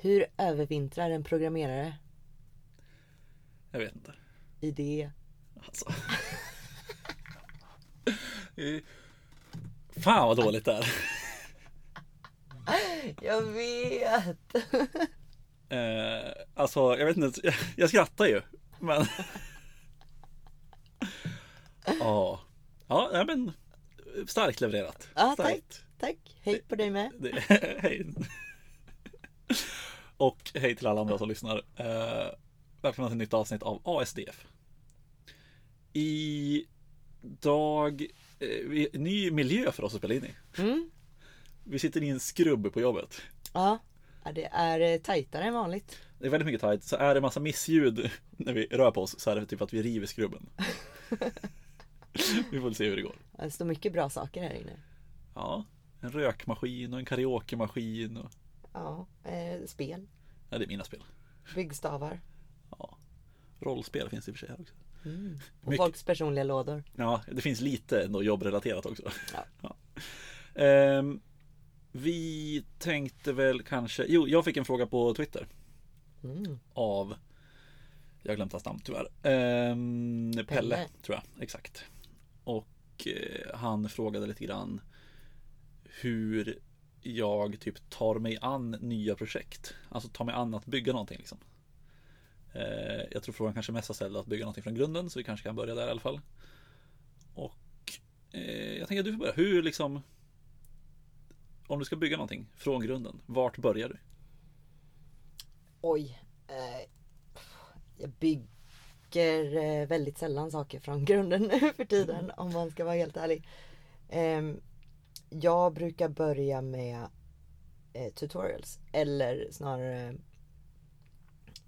Hur övervintrar en programmerare? Jag vet inte. Idé. Alltså. Eh, Fan vad dåligt det är. Jag vet! Eh, alltså jag vet inte, jag, jag skrattar ju. Men. Ja. Ja, nej, men starkt levererat. Ja, starkt. Tack. Hej på dig med. Det, hej. Och hej till alla andra som lyssnar. Uh, välkomna till ett nytt avsnitt av ASDF. Idag, uh, vi- ny miljö för oss att spela in i. Mm. Vi sitter i en skrubb på jobbet. Ja. ja, det är eh, tajtare än vanligt. Det är väldigt mycket tajt. Så är det massa missljud när vi rör på oss så är det typ att vi river skrubben. vi får se hur det går. Det står mycket bra saker här inne. Ja, en rökmaskin och en karaokemaskin. Och... Ja, eh, spel, Ja, det är mina spel. byggstavar Ja. Rollspel finns det i och för sig här också. och Mycket- folks personliga lådor. Ja, det finns lite ändå jobbrelaterat också. Ja. Ehm, vi tänkte väl kanske, jo, jag fick en fråga på Twitter Mm. av, jag har glömt hans namn tyvärr, Ehm, Pelle, Pelle. tror jag, exakt. Och eh, han frågade lite grann hur jag typ tar mig an nya projekt. Alltså tar mig an att bygga någonting liksom. Eh, jag tror frågan kanske mest är ställd att bygga någonting från grunden så vi kanske kan börja där i alla fall. Och eh, jag tänker att du får börja. Hur liksom Om du ska bygga någonting från grunden, vart börjar du? Oj. Eh, jag bygger eh, väldigt sällan saker från grunden nu för tiden om man ska vara helt ärlig. Ehm, jag brukar börja med eh, tutorials eller snarare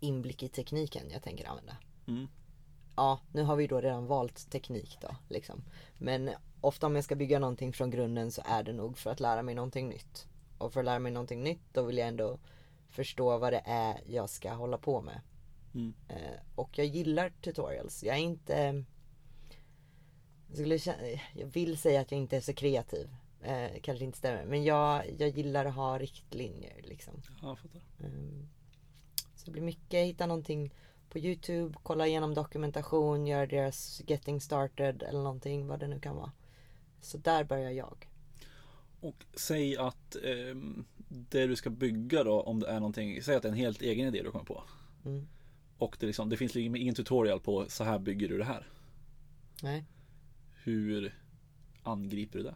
inblick i tekniken jag tänker använda. Mm. Ja, nu har vi då redan valt teknik då. Liksom. Men ofta om jag ska bygga någonting från grunden så är det nog för att lära mig någonting nytt. Och för att lära mig någonting nytt då vill jag ändå förstå vad det är jag ska hålla på med. Mm. Eh, och jag gillar tutorials. Jag är inte... Jag, skulle, kä- jag vill säga att jag inte är så kreativ. Eh, kanske inte stämmer. Men jag, jag gillar att ha riktlinjer liksom. Ja, jag fattar. Ehm, Så det blir mycket, hitta någonting på Youtube, kolla igenom dokumentation, göra deras getting started eller någonting, vad det nu kan vara. Så där börjar jag. Och säg att ehm, det du ska bygga då, om det är någonting, säg att det är en helt egen idé du kommer på. Mm. Och det, liksom, det finns liksom ingen tutorial på så här bygger du det här. Nej. Hur angriper du det?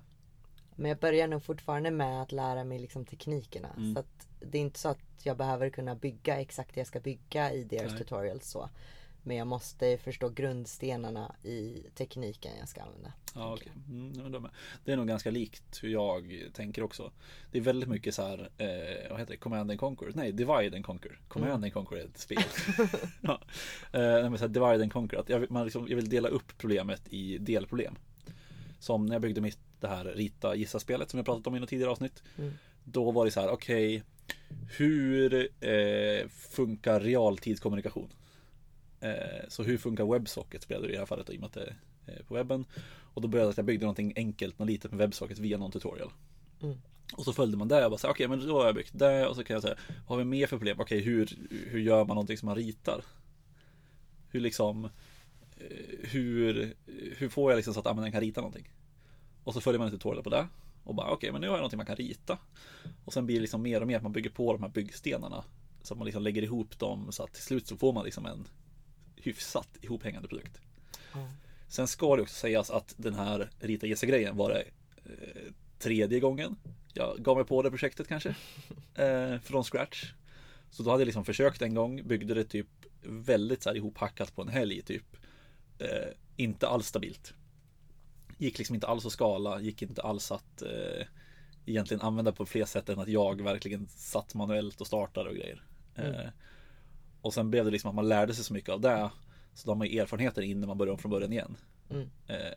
Men jag börjar nog fortfarande med att lära mig liksom teknikerna. Mm. Så att det är inte så att jag behöver kunna bygga exakt det jag ska bygga i deras Nej. tutorials så. Men jag måste förstå grundstenarna i tekniken jag ska använda. Ja, okej. Mm, det är nog ganska likt hur jag tänker också. Det är väldigt mycket så här, eh, vad heter det, Command and Conquer? Nej, Divide and Conquer. Command and Conquer är ett spel. ja. eh, men så här, Divide and Conquer, att jag, man liksom, jag vill dela upp problemet i delproblem. Som när jag byggde mitt, det här rita gissa-spelet som jag pratat om i något tidigare avsnitt. Mm. Då var det så här, okej, hur eh, funkar realtidskommunikation? Eh, så hur funkar WebSocket spelade det i det här fallet då, i och med att det är på webben. Och då började jag att jag byggde någonting enkelt, något litet med WebSocket via någon tutorial. Mm. Och så följde man det och bara så här, okej men då har jag byggt det och så kan jag säga, vad har vi mer för problem? Okej hur, hur gör man någonting som man ritar? Hur liksom, hur, hur får jag liksom så att användaren kan rita någonting? Och så följer man en tutorial på det. Och bara okej men nu har jag någonting man kan rita. Och sen blir det liksom mer och mer att man bygger på de här byggstenarna. Så att man liksom lägger ihop dem så att till slut så får man liksom en hyfsat ihophängande produkt. Ja. Sen ska det också sägas att den här rita gissa grejen var det eh, tredje gången jag gav mig på det projektet kanske. Eh, från scratch. Så då hade jag liksom försökt en gång, byggde det typ väldigt så här ihophackat på en helg typ. Eh, inte alls stabilt. Gick liksom inte alls att skala, gick inte alls att eh, egentligen använda på fler sätt än att jag verkligen satt manuellt och startade och grejer. Eh, och sen blev det liksom att man lärde sig så mycket av det. Så då har man ju erfarenheter innan man börjar om från början igen. Mm. Eh,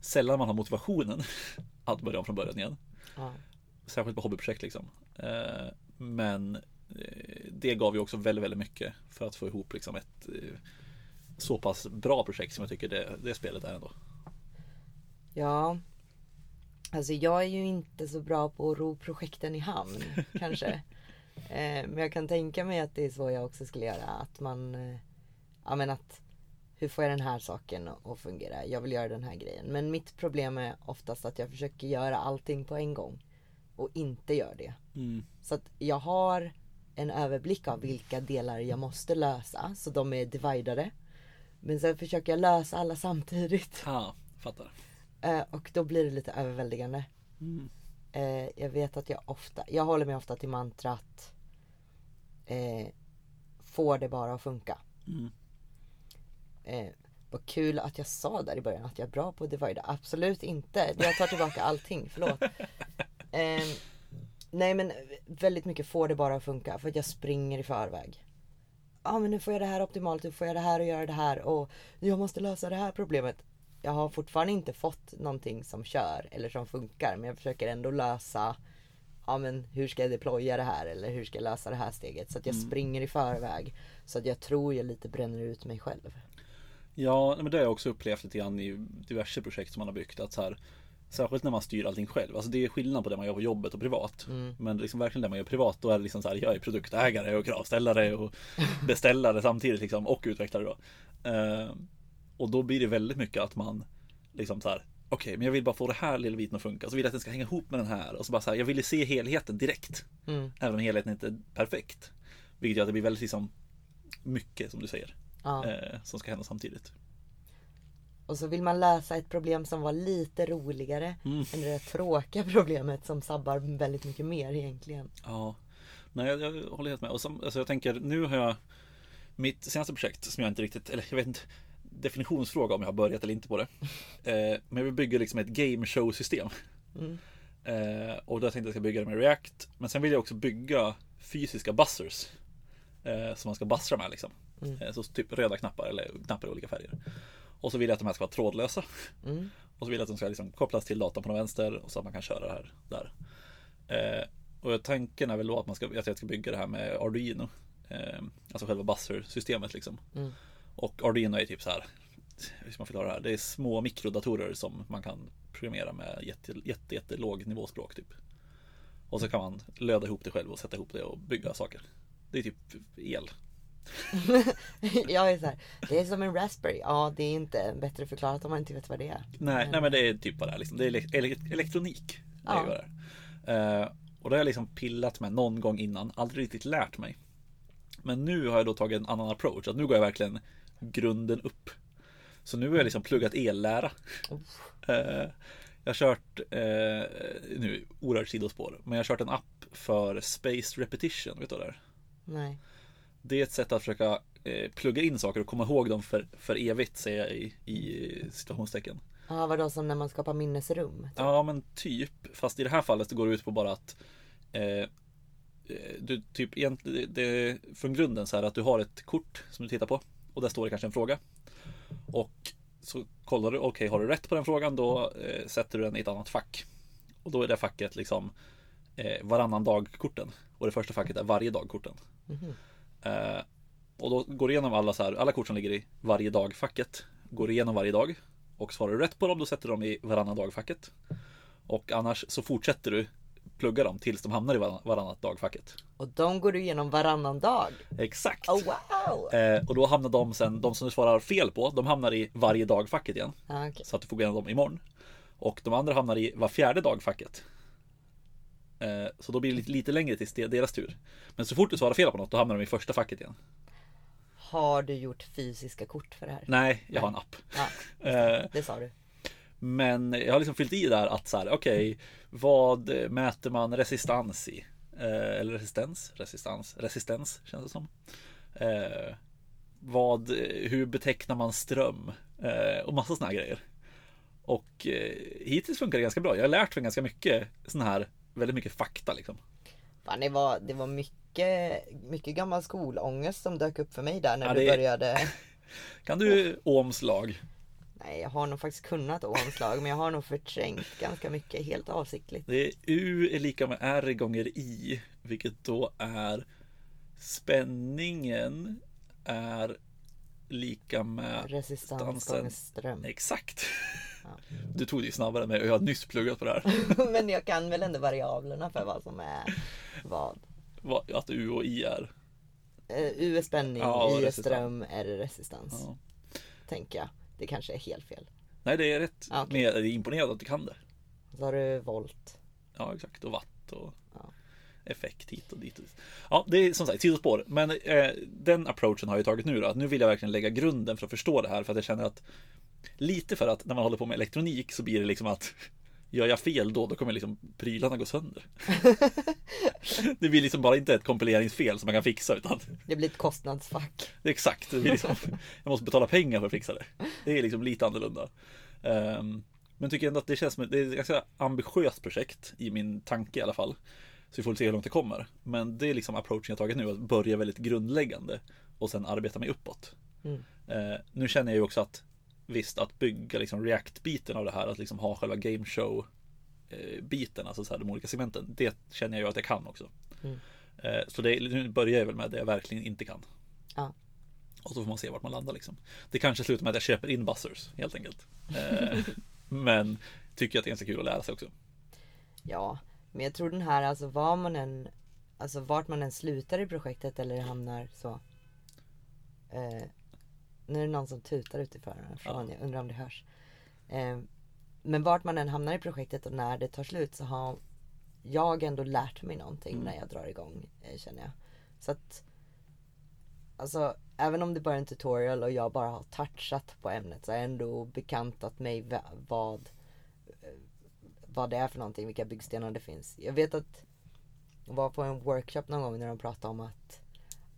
sällan man har motivationen att börja om från början igen. Ja. Särskilt på hobbyprojekt liksom. Eh, men eh, det gav ju också väldigt, väldigt mycket för att få ihop liksom ett eh, så pass bra projekt som jag tycker det, det spelet är ändå. Ja. Alltså jag är ju inte så bra på att ro projekten i hamn kanske. Eh, men jag kan tänka mig att det är så jag också skulle göra. Att man, eh, ja men att hur får jag den här saken att fungera? Jag vill göra den här grejen. Men mitt problem är oftast att jag försöker göra allting på en gång. Och inte gör det. Mm. Så att jag har en överblick av vilka delar jag måste lösa. Så de är dividade. Men sen försöker jag lösa alla samtidigt. Ja, fattar. Eh, och då blir det lite överväldigande. Mm. Eh, jag vet att jag ofta, jag håller mig ofta till mantrat eh, Får det bara att funka. Mm. Eh, vad kul att jag sa där i början att jag är bra på att divida. Absolut inte. Jag tar tillbaka allting. Förlåt. Nej men väldigt mycket får det bara att funka. För att jag springer i förväg. Ja ah, men nu får jag det här optimalt. Nu får jag det här och göra det här. Och jag måste lösa det här problemet. Jag har fortfarande inte fått någonting som kör eller som funkar. Men jag försöker ändå lösa ja men hur ska jag deploya det här eller hur ska jag lösa det här steget. Så att jag Mm. springer i förväg. Så att jag tror jag lite bränner ut mig själv. Ja, men det har jag också upplevt lite grann i diverse projekt som man har byggt. Att så här, särskilt när man styr allting själv. Alltså det är skillnad på det man gör på jobbet och privat. Mm. Men liksom verkligen det man gör privat, då är det liksom så här, jag är produktägare och kravställare och beställare samtidigt liksom och utvecklare då. Eh, och då blir det väldigt mycket att man liksom så här, okej, men jag vill bara få det här lilla biten att funka. Så vill jag att den ska hänga ihop med den här. Och så bara så här, jag vill ju se helheten direkt. Mm. Även om helheten inte är perfekt. Vilket gör att det blir väldigt liksom mycket som du säger. Ja. Eh, som ska hända samtidigt. Och så vill man lösa ett problem som var lite roligare Mm. än det tråkiga problemet som sabbar väldigt mycket mer egentligen. Ja, nej jag, jag håller helt med. Och som, alltså jag tänker, nu har jag mitt senaste projekt som jag inte riktigt, eller jag vet inte definitionsfråga om jag har börjat eller inte på det. Eh, men vill bygga liksom ett game show system. Mm. Eh, och då tänkte jag att jag ska bygga det med React. Men sen vill jag också bygga fysiska buzzers. Eh, som man ska buzzra med liksom. Mm. Eh, så typ röda knappar eller knappar i olika färger. Och så vill jag att de här ska vara trådlösa. Mm. Och så vill jag att de ska liksom kopplas till datorn på den vänster och så att man kan köra det här där. Eh, och tanken är väl då att, man ska, att jag ska bygga det här med Arduino. Eh, alltså själva buzzer-systemet liksom. Mm. Och Arduino är typ så här. Hur ska man förklara det här? Det är små mikrodatorer som man kan programmera med jätte, jätte, jätte låg nivåspråk typ. Och så kan man löda ihop det själv och sätta ihop det och bygga saker. Det är typ el. jag är så här, det är som en Raspberry. Ja, det är inte bättre förklarat om man inte vet vad det är. Nej, nej men det är typ vad det är. Liksom. Det är ele- ele- elektronik. Det är Ja. vad det är. Eh, och det har jag liksom pillat med någon gång innan. Aldrig riktigt lärt mig. Men nu har jag då tagit en annan approach. Att nu går jag verkligen grunden upp. Så nu har jag liksom pluggat ellära. Eh, jag har kört, eh, nu oerhört sidospår, men jag har kört en app för Spaced Repetition. Vet du vad det är? Nej. Det är ett sätt att försöka eh, plugga in saker och komma ihåg dem för, för evigt, säger jag i, i situationstecken. Ja, vadå som när man skapar minnesrum? Ja men typ. Fast i det här fallet så går det ut på bara att eh, eh, du typ egentligen, det, från grunden så här att du har ett kort som du tittar på och där står det kanske en fråga. Och så kollar du, okej har du rätt på den frågan då eh, sätter du den i ett annat fack. Och då är det facket liksom eh, varannan dag-korten. Och det första facket är varje dag-korten. Mhm. Eh, och då går du igenom alla, så här, alla kort som ligger i varje dag-facket. Går du igenom varje dag. Och svarar du rätt på dem då sätter du dem i varannan dag-facket. Och annars så fortsätter du plugga dem tills de hamnar i varann- varannat dag-facket. Och de går du igenom varannan dag. Exakt! Oh wow! Eh, och då hamnar de sen, de som du svarar fel på, de hamnar i varje dag-facket igen. Ja, okej. Så att du får gå igenom dem imorgon. Och de andra hamnar i var fjärde dag-facket. Eh, så då blir det lite, lite längre tills deras tur. Men så fort du svarar fel på något, då hamnar de i första facket igen. Har du gjort fysiska kort för det här? Nej, jag har en app. Ja, Eh, det sa du. Men jag har liksom fyllt i där att så här, okej, vad mäter man resistans i? Eh, eller resistens? Resistans? Resistens känns det som. Eh, vad, hur betecknar man ström? Eh, och massa sådana grejer. Och hittills funkar det ganska bra. Jag har lärt mig ganska mycket sådana här, väldigt mycket fakta liksom. Fan, det var, det var mycket, mycket gammal skolångest som dök upp för mig där när Ja, du började. Kan du Ohms lag? Nej, jag har nog faktiskt kunnat omslag men jag har nog förträngt ganska mycket helt avsiktligt. Det är U är lika med R gånger I, vilket då är spänningen är lika med Resistans gånger ström. exakt. Du tog det ju snabbare än mig och jag har nyss pluggat på det här. men jag kan väl ändå variablerna för vad som är vad. att U och I är. Eh, U är spänning, Ja, I är ström, R är resistans. Ja. Tänker jag. Det kanske är helt fel. Nej, det är rätt. Ja, okej. Men jag är imponerad att du kan det. Så har du volt. Ja, exakt. Och watt och Ja. effekt hit och dit. och dit. Ja, det är som sagt sidospår. Men eh, den approachen har jag tagit nu då. Att nu vill jag verkligen lägga grunden för att förstå det här. För att jag känner att lite för att när man håller på med elektronik så blir det liksom att Gör jag fel då, då kommer liksom prylarna gå sönder. det blir liksom bara inte ett kompileringsfel som man kan fixa utan Det blir ett kostnadsfack. exakt, det blir liksom, jag måste betala pengar för att fixa det. Det är liksom lite annorlunda. Ehm, men tycker ändå att det känns som ett, det är ett ganska ambitiöst projekt i min tanke i alla fall. Så vi får se hur långt det kommer. Men det är liksom approachen jag tagit nu, att börja väldigt grundläggande och sen arbeta mig uppåt. Mm. Eh, nu känner jag ju också att visst, att bygga liksom React-biten av det här, att liksom ha själva game show eh, biten, alltså så här, de olika segmenten, det känner jag ju att jag kan också. Mm. Eh, så det, nu börjar jag väl med det jag verkligen inte kan. Ja. Och så får man se vart man landar liksom. Det kanske slutar med att jag köper in buzzers helt enkelt. Eh, men tycker att det är ganska kul att lära sig också. Ja, men jag tror den här, alltså var man än, alltså vart man än slutar i projektet eller hamnar så. Eh, nu är det någon som tutar utifrån härifrån, jag undrar om det hörs. Eh, men vart man än hamnar i projektet och när det tar slut så har jag ändå lärt mig någonting Mm. när jag drar igång, eh, känner jag. Så att, alltså även om det bara är en tutorial och jag bara har touchat på ämnet så har jag ändå bekantat mig va- vad vad det är för någonting, vilka byggstenar det finns. Jag vet att jag var på en workshop någon gång när de pratade om att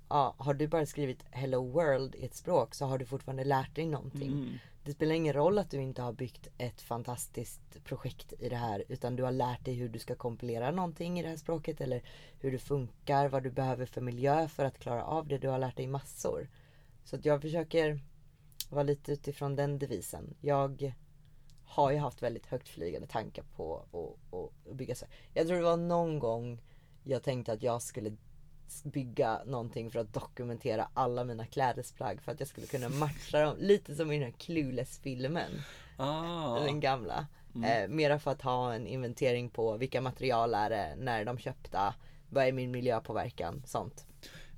ja, har du bara skrivit Hello World i ett språk så har du fortfarande lärt dig någonting. Mm. Det spelar ingen roll att du inte har byggt ett fantastiskt projekt i det här utan du har lärt dig hur du ska kompilera någonting i det här språket eller hur det funkar, vad du behöver för miljö för att klara av det. Du har lärt dig massor. Så att jag försöker vara lite utifrån den devisen. Jag har ju haft väldigt högt flygande tankar på att- bygga så. här. Jag tror det var någon gång jag tänkte att jag skulle bygga någonting för att dokumentera alla mina klädesplagg för att jag skulle kunna matcha dem. Lite som i den här Clueless-filmen. Ah, Den gamla. Mm. Eh, mera för att ha en inventering på vilka material är det, när är de köpta, vad är min miljöpåverkan, sånt.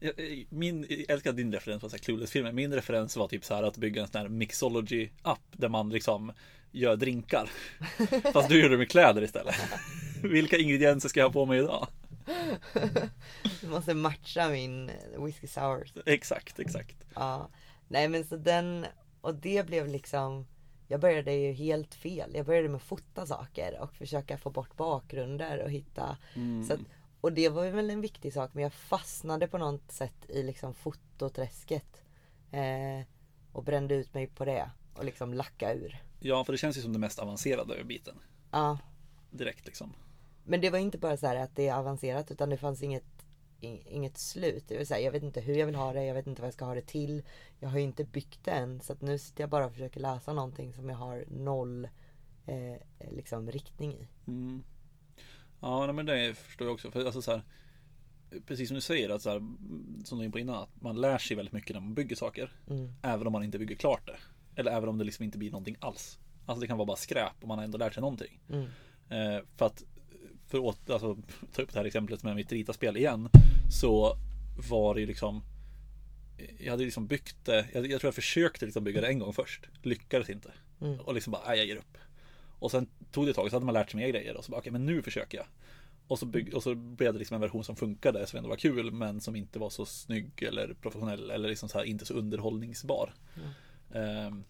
Eh, min, jag älskar din referens här Clueless-filmen. Min referens var typ så här att bygga en sån här mixology-app där man liksom gör drinkar. Fast du gör det med kläder istället. Vilka ingredienser ska jag ha på mig idag? Du måste matcha min eh, whisky sour. Exakt, exakt. Ja. Nej men så den, och det blev liksom Jag började ju helt fel. Jag började med att fota saker och försöka få bort bakgrunder och hitta Mm. så att, Och det var väl en viktig sak men jag fastnade på något sätt i liksom fototräsket eh, Och brände ut mig på det och liksom lacka ur Ja, för det känns ju som det mest avancerade biten. Ja Direkt liksom. Men det var inte bara så här att det är avancerat utan det fanns inget Inget slut. Det vill säga, jag vet inte hur jag vill ha det, jag vet inte vad jag ska ha det till. Jag har ju inte byggt det än så att nu sitter jag bara och försöker läsa någonting som jag har noll eh, liksom riktning i. Mm. Ja, men det förstår jag också. För alltså så här, precis som du säger, att så här, som du var inne på innan, att man lär sig väldigt mycket när man bygger saker. Mm. Även om man inte bygger klart det. Eller även om det liksom inte blir någonting alls. Alltså det kan vara bara skräp och man har ändå lärt sig någonting. Mm. Eh, för att, alltså, ta upp det här exemplet med mitt ritaspel igen. Så var det ju liksom jag hade liksom byggt det, jag, jag tror jag försökte liksom bygga det en gång först. Lyckades inte. Mm. Och liksom bara, jag ger upp. Och sen tog det ett tag, så hade man lärt sig mer grejer och så bara, okej men nu försöker jag. Och så, bygg, och så blev det liksom en version som funkade, som ändå var kul, men som inte var så snygg eller professionell eller liksom så här, inte så underhållningsbar. Ehm,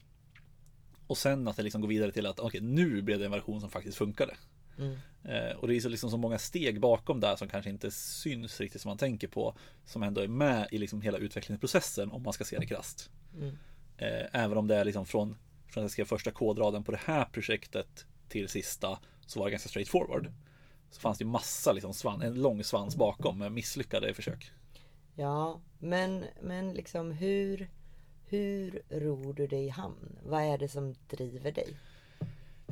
och sen att det liksom går vidare till att, okej nu blev det en version som faktiskt funkade. Mm. Eh, och det är så, liksom så många steg bakom där som kanske inte syns riktigt som man tänker på. Som ändå är med i liksom hela utvecklingsprocessen om man ska se det krasst. Mm. Eh, även om det är liksom från, från att jag skrev första kodraden på det här projektet till sista så var det ganska straight forward. Så fanns det massa liksom svan, en lång svans bakom med misslyckade försök. Ja, men, men liksom hur hur ror du dig i hamn? Vad är det som driver dig?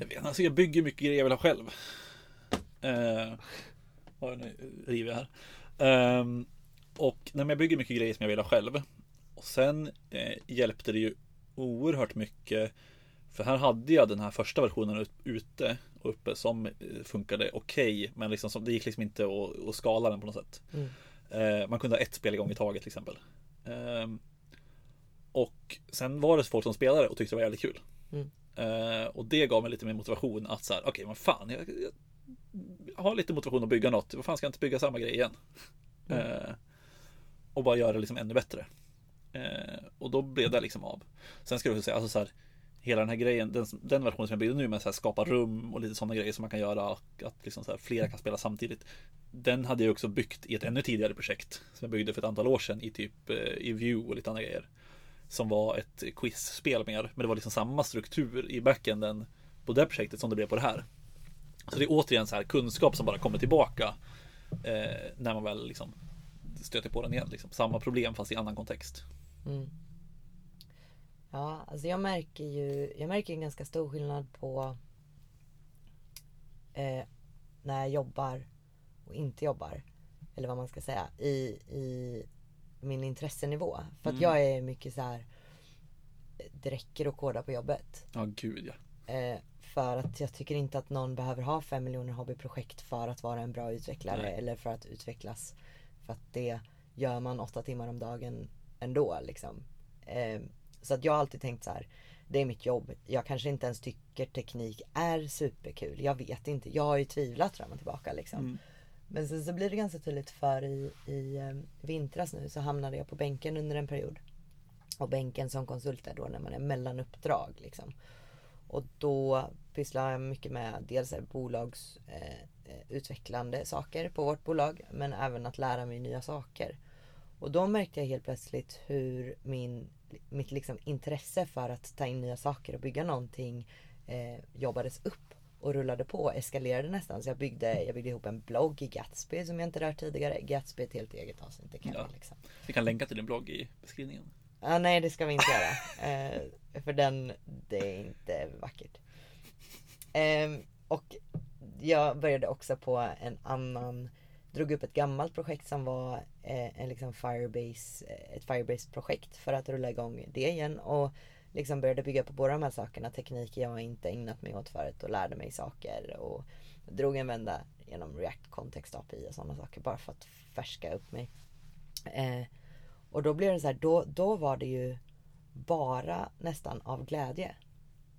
Jag vet alltså jag bygger mycket grejer jag vill ha själv. Eh, oj, nu river jag här. Ehm, och när jag bygger mycket grejer som jag vill ha själv. Och sen eh, hjälpte det ju oerhört mycket. För här hade jag den här första versionen ut- ute och uppe som eh, funkade okej. men liksom som, det gick liksom inte att, att skala den på något sätt. Mm. Eh, man kunde ha ett spel igång i taget till exempel. Eh, och sen var det folk som spelade och tyckte det var jävligt kul. Mm. Eh, och det gav mig lite mer motivation att så här, okej, okay, men fan, jag, jag, har lite motivation att bygga något. Vad fan ska jag inte bygga samma grej igen? Mm. Eh, och bara göra det liksom ännu bättre. Eh, och då blev det liksom av. Sen ska du säga, alltså så här, hela den här grejen, den, den versionen som jag byggde nu med att skapa rum och lite sådana grejer som man kan göra, att liksom så här, flera kan spela samtidigt. Den hade jag också byggt i ett ännu tidigare projekt som jag byggde för ett antal år sedan i typ i Vue och lite andra grejer. Som var ett quizspel mer, men det var liksom samma struktur i backenden på det projektet som det blev på det här. Så det är återigen så här kunskap som bara kommer tillbaka eh, när man väl liksom stöter på den igen. Liksom. Samma problem fast i annan kontext. Mm. Ja, alltså jag märker ju jag märker en ganska stor skillnad på eh, när jag jobbar och inte jobbar. Eller vad man ska säga. I, i min intressenivå. För att mm. jag är mycket så här. Det räcker att koda på jobbet. Ja, gud ja. Eh, för att jag tycker inte att någon behöver ha fem miljoner hobbyprojekt för att vara en bra utvecklare. Nej. Eller för att utvecklas. För att det gör man åtta timmar om dagen ändå liksom. Eh, så att jag har alltid tänkt så här. Det är mitt jobb. Jag kanske inte ens tycker teknik är superkul. Jag vet inte. Jag har ju tvivlat fram och tillbaka liksom. Mm. Men sen så blir det ganska tydligt för i, i ehm, vintras nu så hamnade jag på bänken under en period. Och bänken som konsult är då när man är mellan uppdrag liksom. Och då pysslar jag mycket med dels bolagsutvecklande eh, eh saker på vårt bolag. Men även att lära mig nya saker. Och då märkte jag helt plötsligt hur min, mitt liksom intresse för att ta in nya saker och bygga någonting eh, jobbades upp och rullade på, eskalerade nästan. Så jag byggde, jag byggde ihop en blogg i Gatsby som jag inte rört tidigare. Gatsby är ett helt eget avsnitt. Det kan ja. liksom. Vi kan länka till din blogg i beskrivningen. Ah, nej, det ska vi inte göra. Eh, för den, det är inte vackert. Eh, och jag började också på en annan drog upp ett gammalt projekt som var eh, en liksom Firebase, eh, ett Firebase-projekt för att rulla igång det igen. Och liksom började bygga på båda de här sakerna. Teknik jag inte ägnat mig åt förut och lärde mig saker. Och drog en vända genom React Context API och sådana saker bara för att färska upp mig. Eh, och då blev det så här, då, då var det ju bara nästan av glädje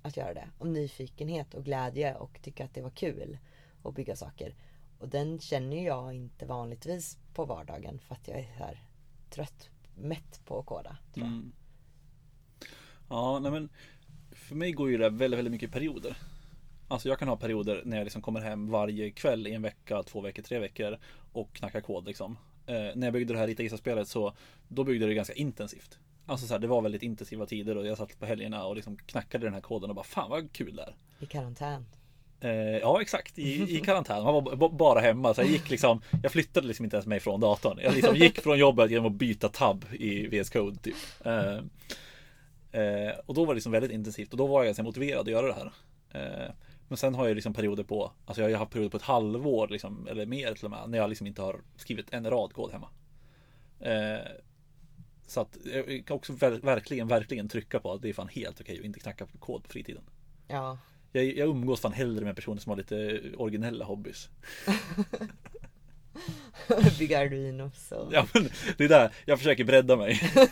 att göra det. Om nyfikenhet och glädje och tycka att det var kul att bygga saker. Och den känner jag inte vanligtvis på vardagen för att jag är här trött, mätt på att koda. Tror jag. Mm. Ja, nej men för mig går ju det väldigt, väldigt mycket perioder. Alltså jag kan ha perioder när jag liksom kommer hem varje kväll i en vecka, två veckor, tre veckor och knackar kod liksom. Eh, när jag byggde det här Rita Gissa-spelet så då byggde det ganska intensivt. Alltså så här, det var väldigt intensiva tider och jag satt på helgerna och liksom knackade den här koden och bara fan vad kul det är. I karantän. Eh, ja exakt, i, i karantän. Man var bara hemma. Så jag gick liksom, jag flyttade liksom inte ens mig från datorn. Jag liksom gick från jobbet genom att byta tab i VS Code typ. Eh, eh, och då var det liksom väldigt intensivt och då var jag ganska motiverad att göra det här. Eh, men sen har jag liksom perioder på, alltså jag har haft perioder på ett halvår liksom, eller mer till och med, när jag liksom inte har skrivit en rad kod hemma. Eh, så att jag kan också verkligen, verkligen trycka på att det är fan helt okej att inte knacka kod på fritiden. Ja, jag, jag umgås fan hellre med personer som har lite originella hobbys. Bygga Arduinos och... Ja men det är där jag försöker bredda mig.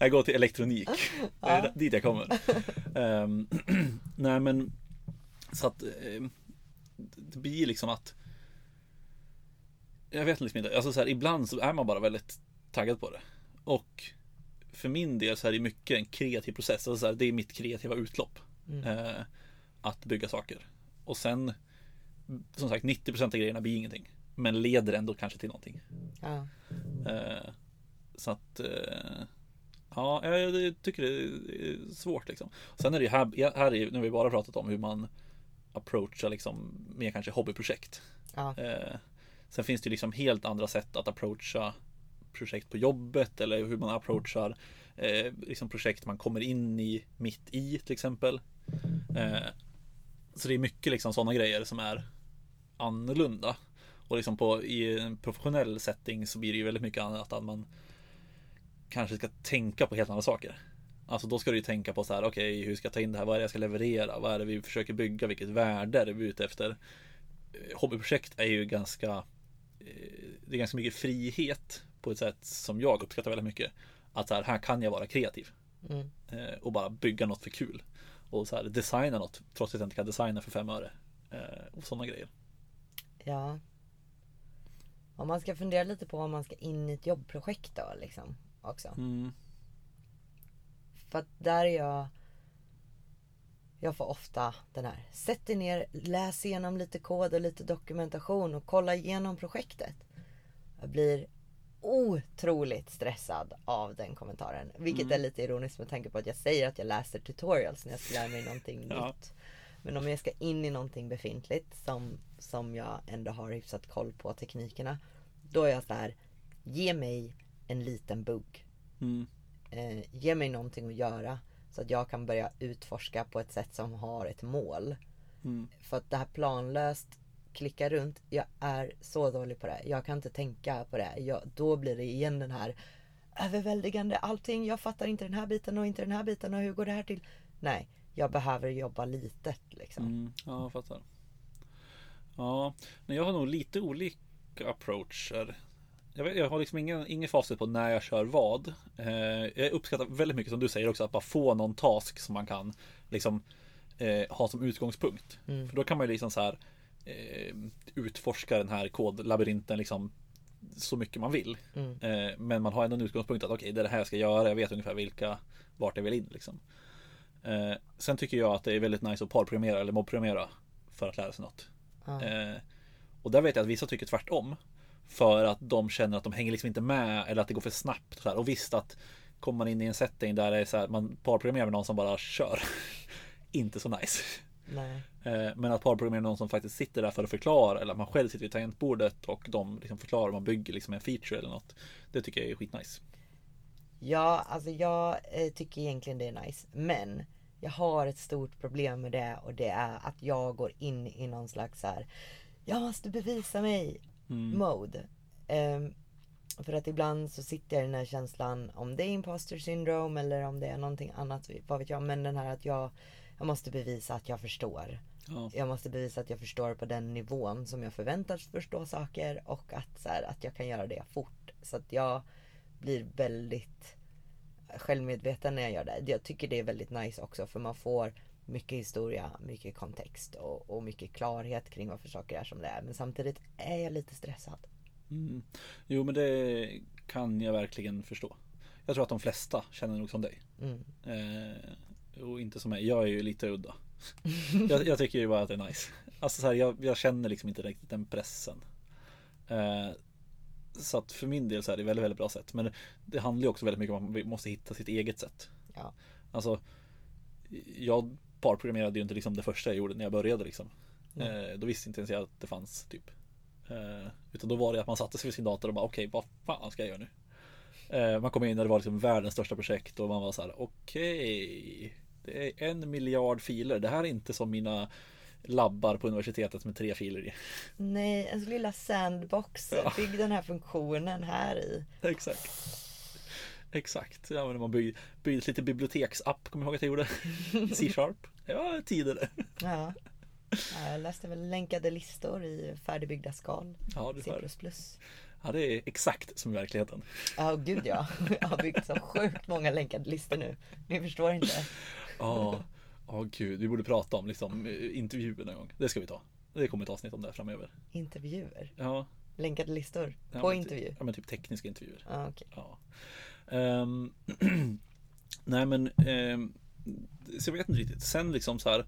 jag går till elektronik. Det är ja. dit jag kommer. Um, nej men så att um, det blir liksom att jag vet liksom inte. Alltså så här, ibland så är man bara väldigt taggad på det. Och för min del så är det mycket en kreativ process. Alltså så här, det är mitt kreativa utlopp. Mm. Eh, att bygga saker. Och sen som sagt 90% av grejerna blir ingenting. Men leder ändå kanske till någonting. Ja. Eh, så att eh, Ja, jag tycker det är svårt liksom. Sen är det ju här, här är, nu har vi bara pratat om hur man approachar liksom mer kanske hobbyprojekt. Ja. Eh, sen finns det ju liksom helt andra sätt att approacha projekt på jobbet eller hur man approachar eh, liksom projekt man kommer in i mitt i till exempel. Eh, så det är mycket liksom sådana grejer som är annorlunda. Och liksom på, i en professionell setting så blir det ju väldigt mycket annat att man kanske ska tänka på helt andra saker. Alltså då ska du ju tänka på så här, okej, okay, hur ska jag ta in det här? Vad är det jag ska leverera? Vad är det vi försöker bygga? Vilket värde är vi ute efter? Eh, hobbyprojekt är ju ganska eh, det är ganska mycket frihet på ett sätt som jag uppskattar väldigt mycket. Att så här, här kan jag vara kreativ. Mm. Eh, och bara bygga något för kul. Och så här, designa något trots att jag inte kan designa för fem öre. Och sådana grejer. Ja. Om man ska fundera lite på om man ska in i ett jobbprojekt då liksom. Också. Mm. För att där är jag Jag får ofta den här Sätt dig ner, läs igenom lite kod och lite dokumentation och kolla igenom projektet. Jag blir otroligt stressad av den kommentaren. Vilket Mm. är lite ironiskt med tanke på att jag säger att jag läser tutorials när jag ska lära mig någonting Ja. nytt. Men om jag ska in i någonting befintligt som, som jag ändå har hyfsat koll på teknikerna. Då är jag så här. Ge mig en liten bugg Mm. eh, ge mig någonting att göra så att jag kan börja utforska på ett sätt som har ett mål. Mm. För att det här planlöst klicka runt, jag är så dålig på det. Jag kan inte tänka på det. Jag, då blir det igen den här överväldigande allting. Jag fattar inte den här biten och inte den här biten och hur går det här till? Nej, jag behöver jobba litet liksom. Mm. Ja, jag fattar. Ja, men jag har nog lite olika approacher. Jag, jag har liksom ingen, ingen facit på när jag kör vad. Eh, jag uppskattar väldigt mycket som du säger också att bara få någon task som man kan liksom eh, ha som utgångspunkt. Mm. För då kan man ju liksom så här eh, utforska den här kodlabyrinten liksom så mycket man vill. Mm. Eh, men man har ändå en utgångspunkt att okej, det är det här jag ska göra. Jag vet ungefär vilka, vart jag vill in liksom. Eh, sen tycker jag att det är väldigt nice att parprogrammera eller mobbprogrammera för att lära sig något. Eh, och där vet jag att vissa tycker tvärtom. För att de känner att de hänger liksom inte med eller att det går för snabbt. Och, och visst att kommer man in i en setting där det är så här, man parprogrammerar med någon som bara kör. inte så nice. Nej. Eh, Men att parprogrammera någon som faktiskt sitter där för att förklara eller att man själv sitter vid tangentbordet och de liksom förklarar man bygger liksom en feature eller något. Det tycker jag är skitnice. Ja, alltså jag eh, tycker egentligen det är nice. Men jag har ett stort problem med det och det är att jag går in i någon slags så här. Jag måste bevisa mig Mm. mode. Ehm, för att ibland så sitter jag i den här känslan om det är imposter syndrome eller om det är någonting annat, vad vet jag. Men den här att jag, jag måste bevisa att jag förstår. Ja. Jag måste bevisa att jag förstår på den nivån som jag förväntas förstå saker och att, så här, att jag kan göra det fort. Så att jag blir väldigt självmedveten när jag gör det. Jag tycker det är väldigt nice också för man får mycket historia, mycket kontext och, och mycket klarhet kring varför saker är som det är. Men samtidigt är jag lite stressad. Mm. Jo men det kan jag verkligen förstå. Jag tror att de flesta känner nog som dig. Mm. Eh, och inte som mig. Jag är ju lite udda. jag, jag tycker ju bara att det är nice. Alltså så här, jag, jag känner liksom inte riktigt den pressen. Eh, så att för min del så är det väldigt, väldigt bra sätt. Men det handlar ju också väldigt mycket om att man måste hitta sitt eget sätt. Ja. Alltså jag parprogrammerade ju inte liksom det första jag gjorde när jag började liksom. Mm. Eh, då visste inte ens jag att det fanns typ. Eh, utan då var det att man satte sig vid sin dator och bara okej, vad fan ska jag göra nu? Eh, man kom in när det var liksom världens största projekt och man var så här okej. det är en miljard filer. Det här är inte som mina labbar på universitetet med tre filer i. Nej, ens lilla sandbox. Ja. Bygg den här funktionen här i. Exakt. Exakt. Ja, men man byggde, byggde lite biblioteksapp, kommer jag ihåg att jag gjorde. C-sharp. Ja, tidigare. Ja. Ja, Jag läste väl länkade listor i färdigbyggda skal. Ja, du C++. Ja, det är exakt som i verkligheten. Ja, gud ja. Jag har byggt så sjukt många länkade listor nu. Ni förstår inte. Ja, oh, gud, vi borde prata om liksom intervjuer någon gång. Det ska vi ta. Det kommer ett avsnitt om det framöver. Intervjuer. Ja, Länkade listor. ja På intervju. Ja, men typ tekniska intervjuer. Ja, okej. Ja. Ehm, nej men, ehm, så jag vet inte riktigt. Sen liksom så här.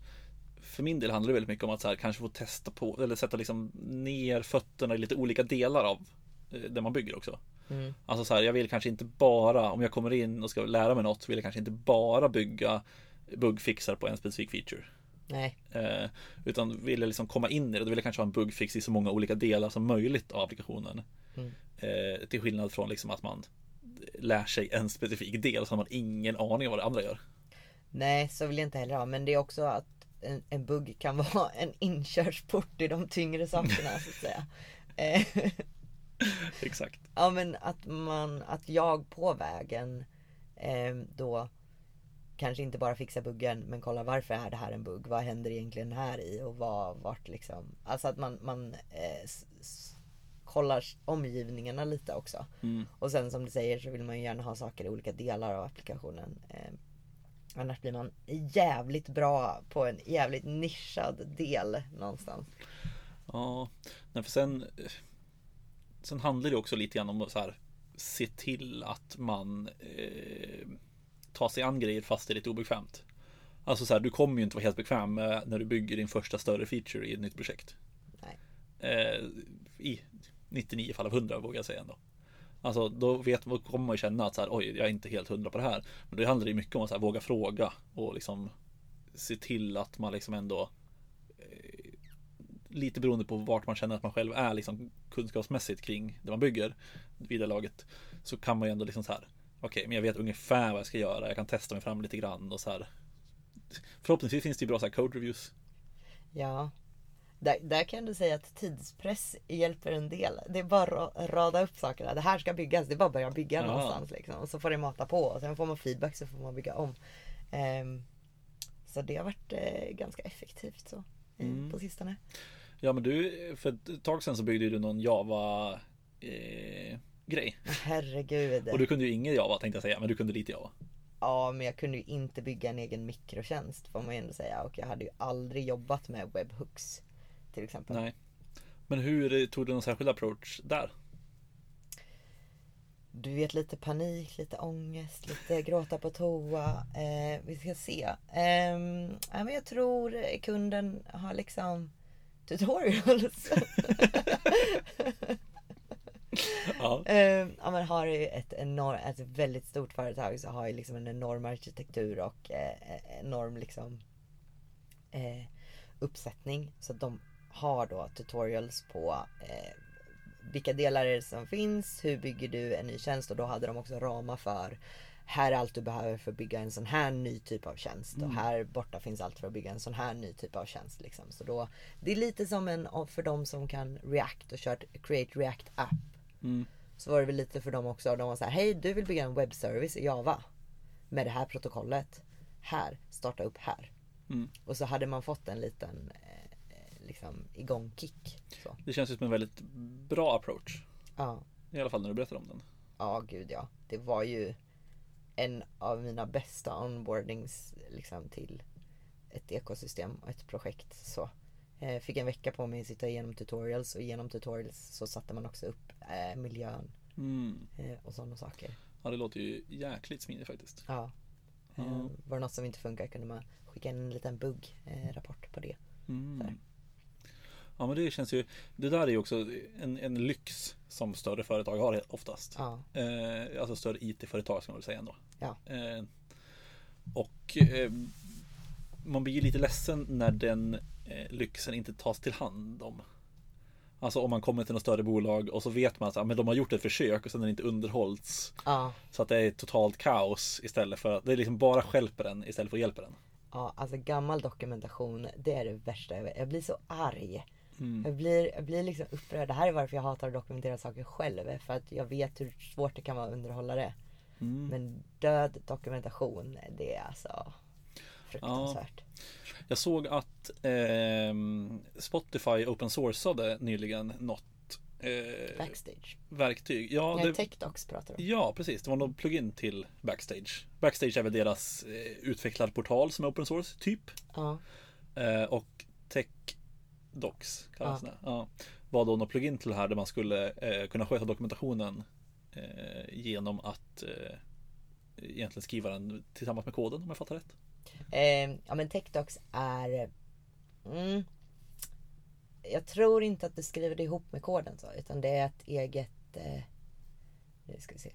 För min del handlar det väldigt mycket om att så här, kanske få testa på eller sätta liksom ner fötterna i lite olika delar av eh, det man bygger också. Mm. Alltså så här, jag vill kanske inte bara, om jag kommer in och ska lära mig något, vill jag kanske inte bara bygga bugfixar på en specifik feature. Nej. Eh, utan vill jag liksom komma in i det, då vill jag kanske ha en bugfix i så många olika delar som möjligt av applikationen. Mm. Eh, till skillnad från liksom att man lär sig en specifik del så har man ingen aning om vad det andra gör. Nej, så vill jag inte heller ha. Men det är också att en, en bugg kan vara en inkörsport i de tyngre sakerna så att säga. Exakt. Ja men att man, att jag på vägen eh, då kanske inte bara fixar buggen men kollar varför är det här en bugg? Vad händer egentligen här i och vad, vart liksom? Alltså att man, man eh, s, kollar omgivningarna lite också. Mm. Och sen som du säger så vill man ju gärna ha saker i olika delar av applikationen. Eh, annars blir man jävligt bra på en jävligt nischad del någonstans. Ja, för sen Sen handlar det också lite grann om att så här, se till att man eh, tar sig an grejer fast det är lite obekvämt. Alltså så här, du kommer ju inte vara helt bekväm med när du bygger din första större feature i ett nytt projekt. Nej. Eh, I 99 fall av 100 vågar jag säga ändå. Alltså då vet, då kommer man ju känna att så här, oj, jag är inte helt hundra på det här. Men då handlar det ju mycket om att så här, våga fråga och liksom se till att man liksom ändå eh, lite beroende på vart man känner att man själv är liksom kunskapsmässigt kring det man bygger vid det laget så kan man ju ändå liksom så här okej, okay, men jag vet ungefär vad jag ska göra. Jag kan testa mig fram lite grann och så här. Förhoppningsvis finns det ju bra så här code reviews. Ja, där, där kan du säga att tidspress hjälper en del. Det är bara att rada upp sakerna. Det här ska byggas. Det är bara att börja bygga Ja. någonstans. Liksom. Och så får det mata på. Och sen får man feedback så får man bygga om. Ehm, så det har varit eh, ganska effektivt så, Mm. på sistone. Ja, men du, för ett tag sedan så byggde du någon Java eh, grej. Herregud. Och du kunde ju ingen Java tänkte jag säga, men du kunde lite Java. Ja, men jag kunde ju inte bygga en egen mikrotjänst får man ju ändå säga. Och jag hade ju aldrig jobbat med webhooks. Till exempel. Nej. Men hur eh, tog du någon särskild approach där? Du vet lite panik, lite ångest, lite gråta på toa. Eh, vi ska se. Ja, men jag tror kunden har liksom tutorials. Ja. Ehm, ja, men har ju ett, enorm, ett väldigt stort företag så har ju liksom en enorm arkitektur och eh, enorm liksom eh, uppsättning. Så de har då tutorials på eh, vilka delar är det som finns, hur bygger du en ny tjänst och då hade de också ramar för här är allt du behöver för att bygga en sån här ny typ av tjänst och här borta finns allt för att bygga en sån här ny typ av tjänst. Liksom. Så då, det är lite som en för de som kan React och kört Create React App. Mm. Så var det väl lite för dem också. De var så här, hej du vill bygga en webbservice i Java. Med det här protokollet. Här, starta upp här. Mm. Och så hade man fått en liten eh, liksom igång-kick. Så. Det känns ju som en väldigt bra approach. Ja, I alla fall när du berättar om den. ja gud ja. Det var ju en av mina bästa onboardings liksom, till ett ekosystem och ett projekt. Så. Eh, fick en vecka på mig att sitta igenom tutorials och genom tutorials så satte man också upp eh, miljön Mm. eh, och sådana saker. Ja, det låter ju jäkligt smidigt faktiskt. Ja. Eh, var det något som inte funkar kunde man skicka in en liten bugg-rapport på det. Mm. Ja, men det känns ju. Det där är ju också en, en lyx som större företag har oftast. Ja, Eh, alltså större IT-företag ska man väl säga ändå. Ja. Eh, och eh, man blir ju lite ledsen när den eh, lyxen inte tas till hand om. Alltså om man kommer till något större bolag och så vet man att ja, men de har gjort ett försök och sen är det inte underhållits. ja, Så att det är totalt kaos istället för att det är liksom bara stjälper den istället för att hjälpa den. ja, alltså gammal dokumentation, det är det värsta jag vet. Jag blir så arg. Mm. Jag blir, jag blir liksom upprörd. Det här är varför jag hatar att dokumentera saker själv. För att jag vet hur svårt det kan vara att underhålla det. Mm. Men död dokumentation, det är alltså fruktansvärt. Jag såg att ehm, Spotify open sourcade nyligen något eh, Backstage. verktyg. Ja, Nej, det, TechDocs pratar du om. ja, precis. Det var någon plugin till Backstage. Backstage är väl deras eh, utvecklad portal som är open source, typ. Ja, Eh, och TechDocs kallas Ja. det. Ja. Var då någon plugin till det här där man skulle eh, kunna sköta dokumentationen eh, genom att eh, egentligen skriva den tillsammans med koden om jag fattar rätt. Eh, ja men TechDocs är... Mm, jag tror inte att du skriver det ihop med koden så. Utan det är ett eget... Eh, nu ska vi se.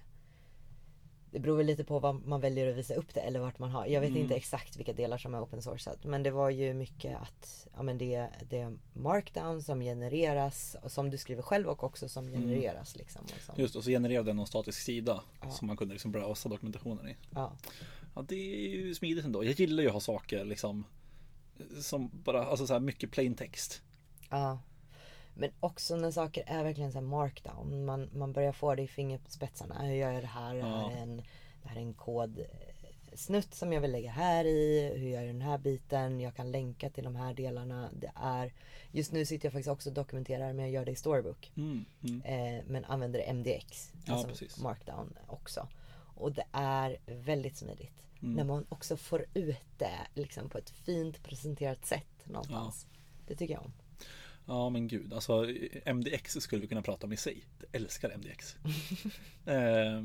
Det beror väl lite på vad man väljer att visa upp det eller vart man har. Jag vet Mm. inte exakt vilka delar som är open source. Men det var ju mycket att ja, men det, det är markdown som genereras. Och som du skriver själv och också som genereras. Liksom, och som, Mm. Just och så genererade den någon statisk sida Ja. som man kunde liksom browsa dokumentationen i. ja. Ja, det är ju smidigt ändå. Jag gillar ju att ha saker liksom som bara, alltså så här mycket plain text. Ja. Men också när saker är verkligen så markdown. Man, man börjar få det i fingerspetsarna. Hur gör jag det här? Det här Ja. är en, det här är en kod eh, snutt som jag vill lägga här i, hur jag gör den här biten, jag kan länka till de här delarna. Det är, just nu sitter jag faktiskt också och dokumenterar men jag gör det i Storybook. Mm, mm. Eh, men använder MDX, Ja, alltså precis. markdown också. Och det är väldigt smidigt. Mm. När man också får ut det liksom på ett fint presenterat sätt någonstans. Det tycker jag om. Ja men gud, alltså MDX skulle vi kunna prata om i sig. Jag älskar MDX. eh,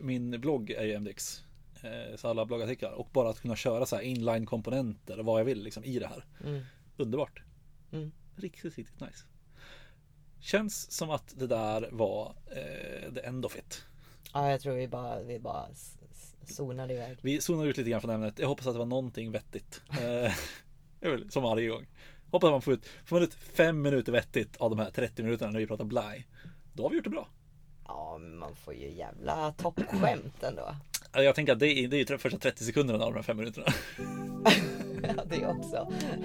min blogg är ju MDX. Eh, så alla bloggartiklar. Och bara att kunna köra så här inline-komponenter och vad jag vill liksom i det här. Mm. Underbart. Mm. Riktigt, riktigt nice. Känns som att det där var eh, the end of it. Ja, jag tror vi bara, vi bara zonade iväg. Vi zonar ut lite grann från ämnet. Jag hoppas att det var någonting vettigt. Eh, som varje gång. Hoppas man får ut, får man ut fem minuter vettigt av de här 30 minuterna när vi pratar blaj. Då har vi gjort det bra. Ja, men man får ju jävla toppskämt ändå. Alltså, Jag tänker att det är, det är ju första 30 sekunderna av de här fem minuterna. Ja, det är också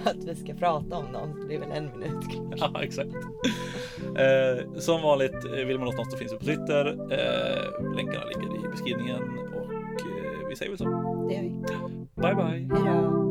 att vi ska prata om dem. Det är väl en minut kanske. ja, exakt. Eh, som vanligt, eh, vill man något något så finns vi på Twitter. Eh, länkarna ligger i beskrivningen och eh, vi säger väl så. Det gör vi. Bye bye! Hejdå!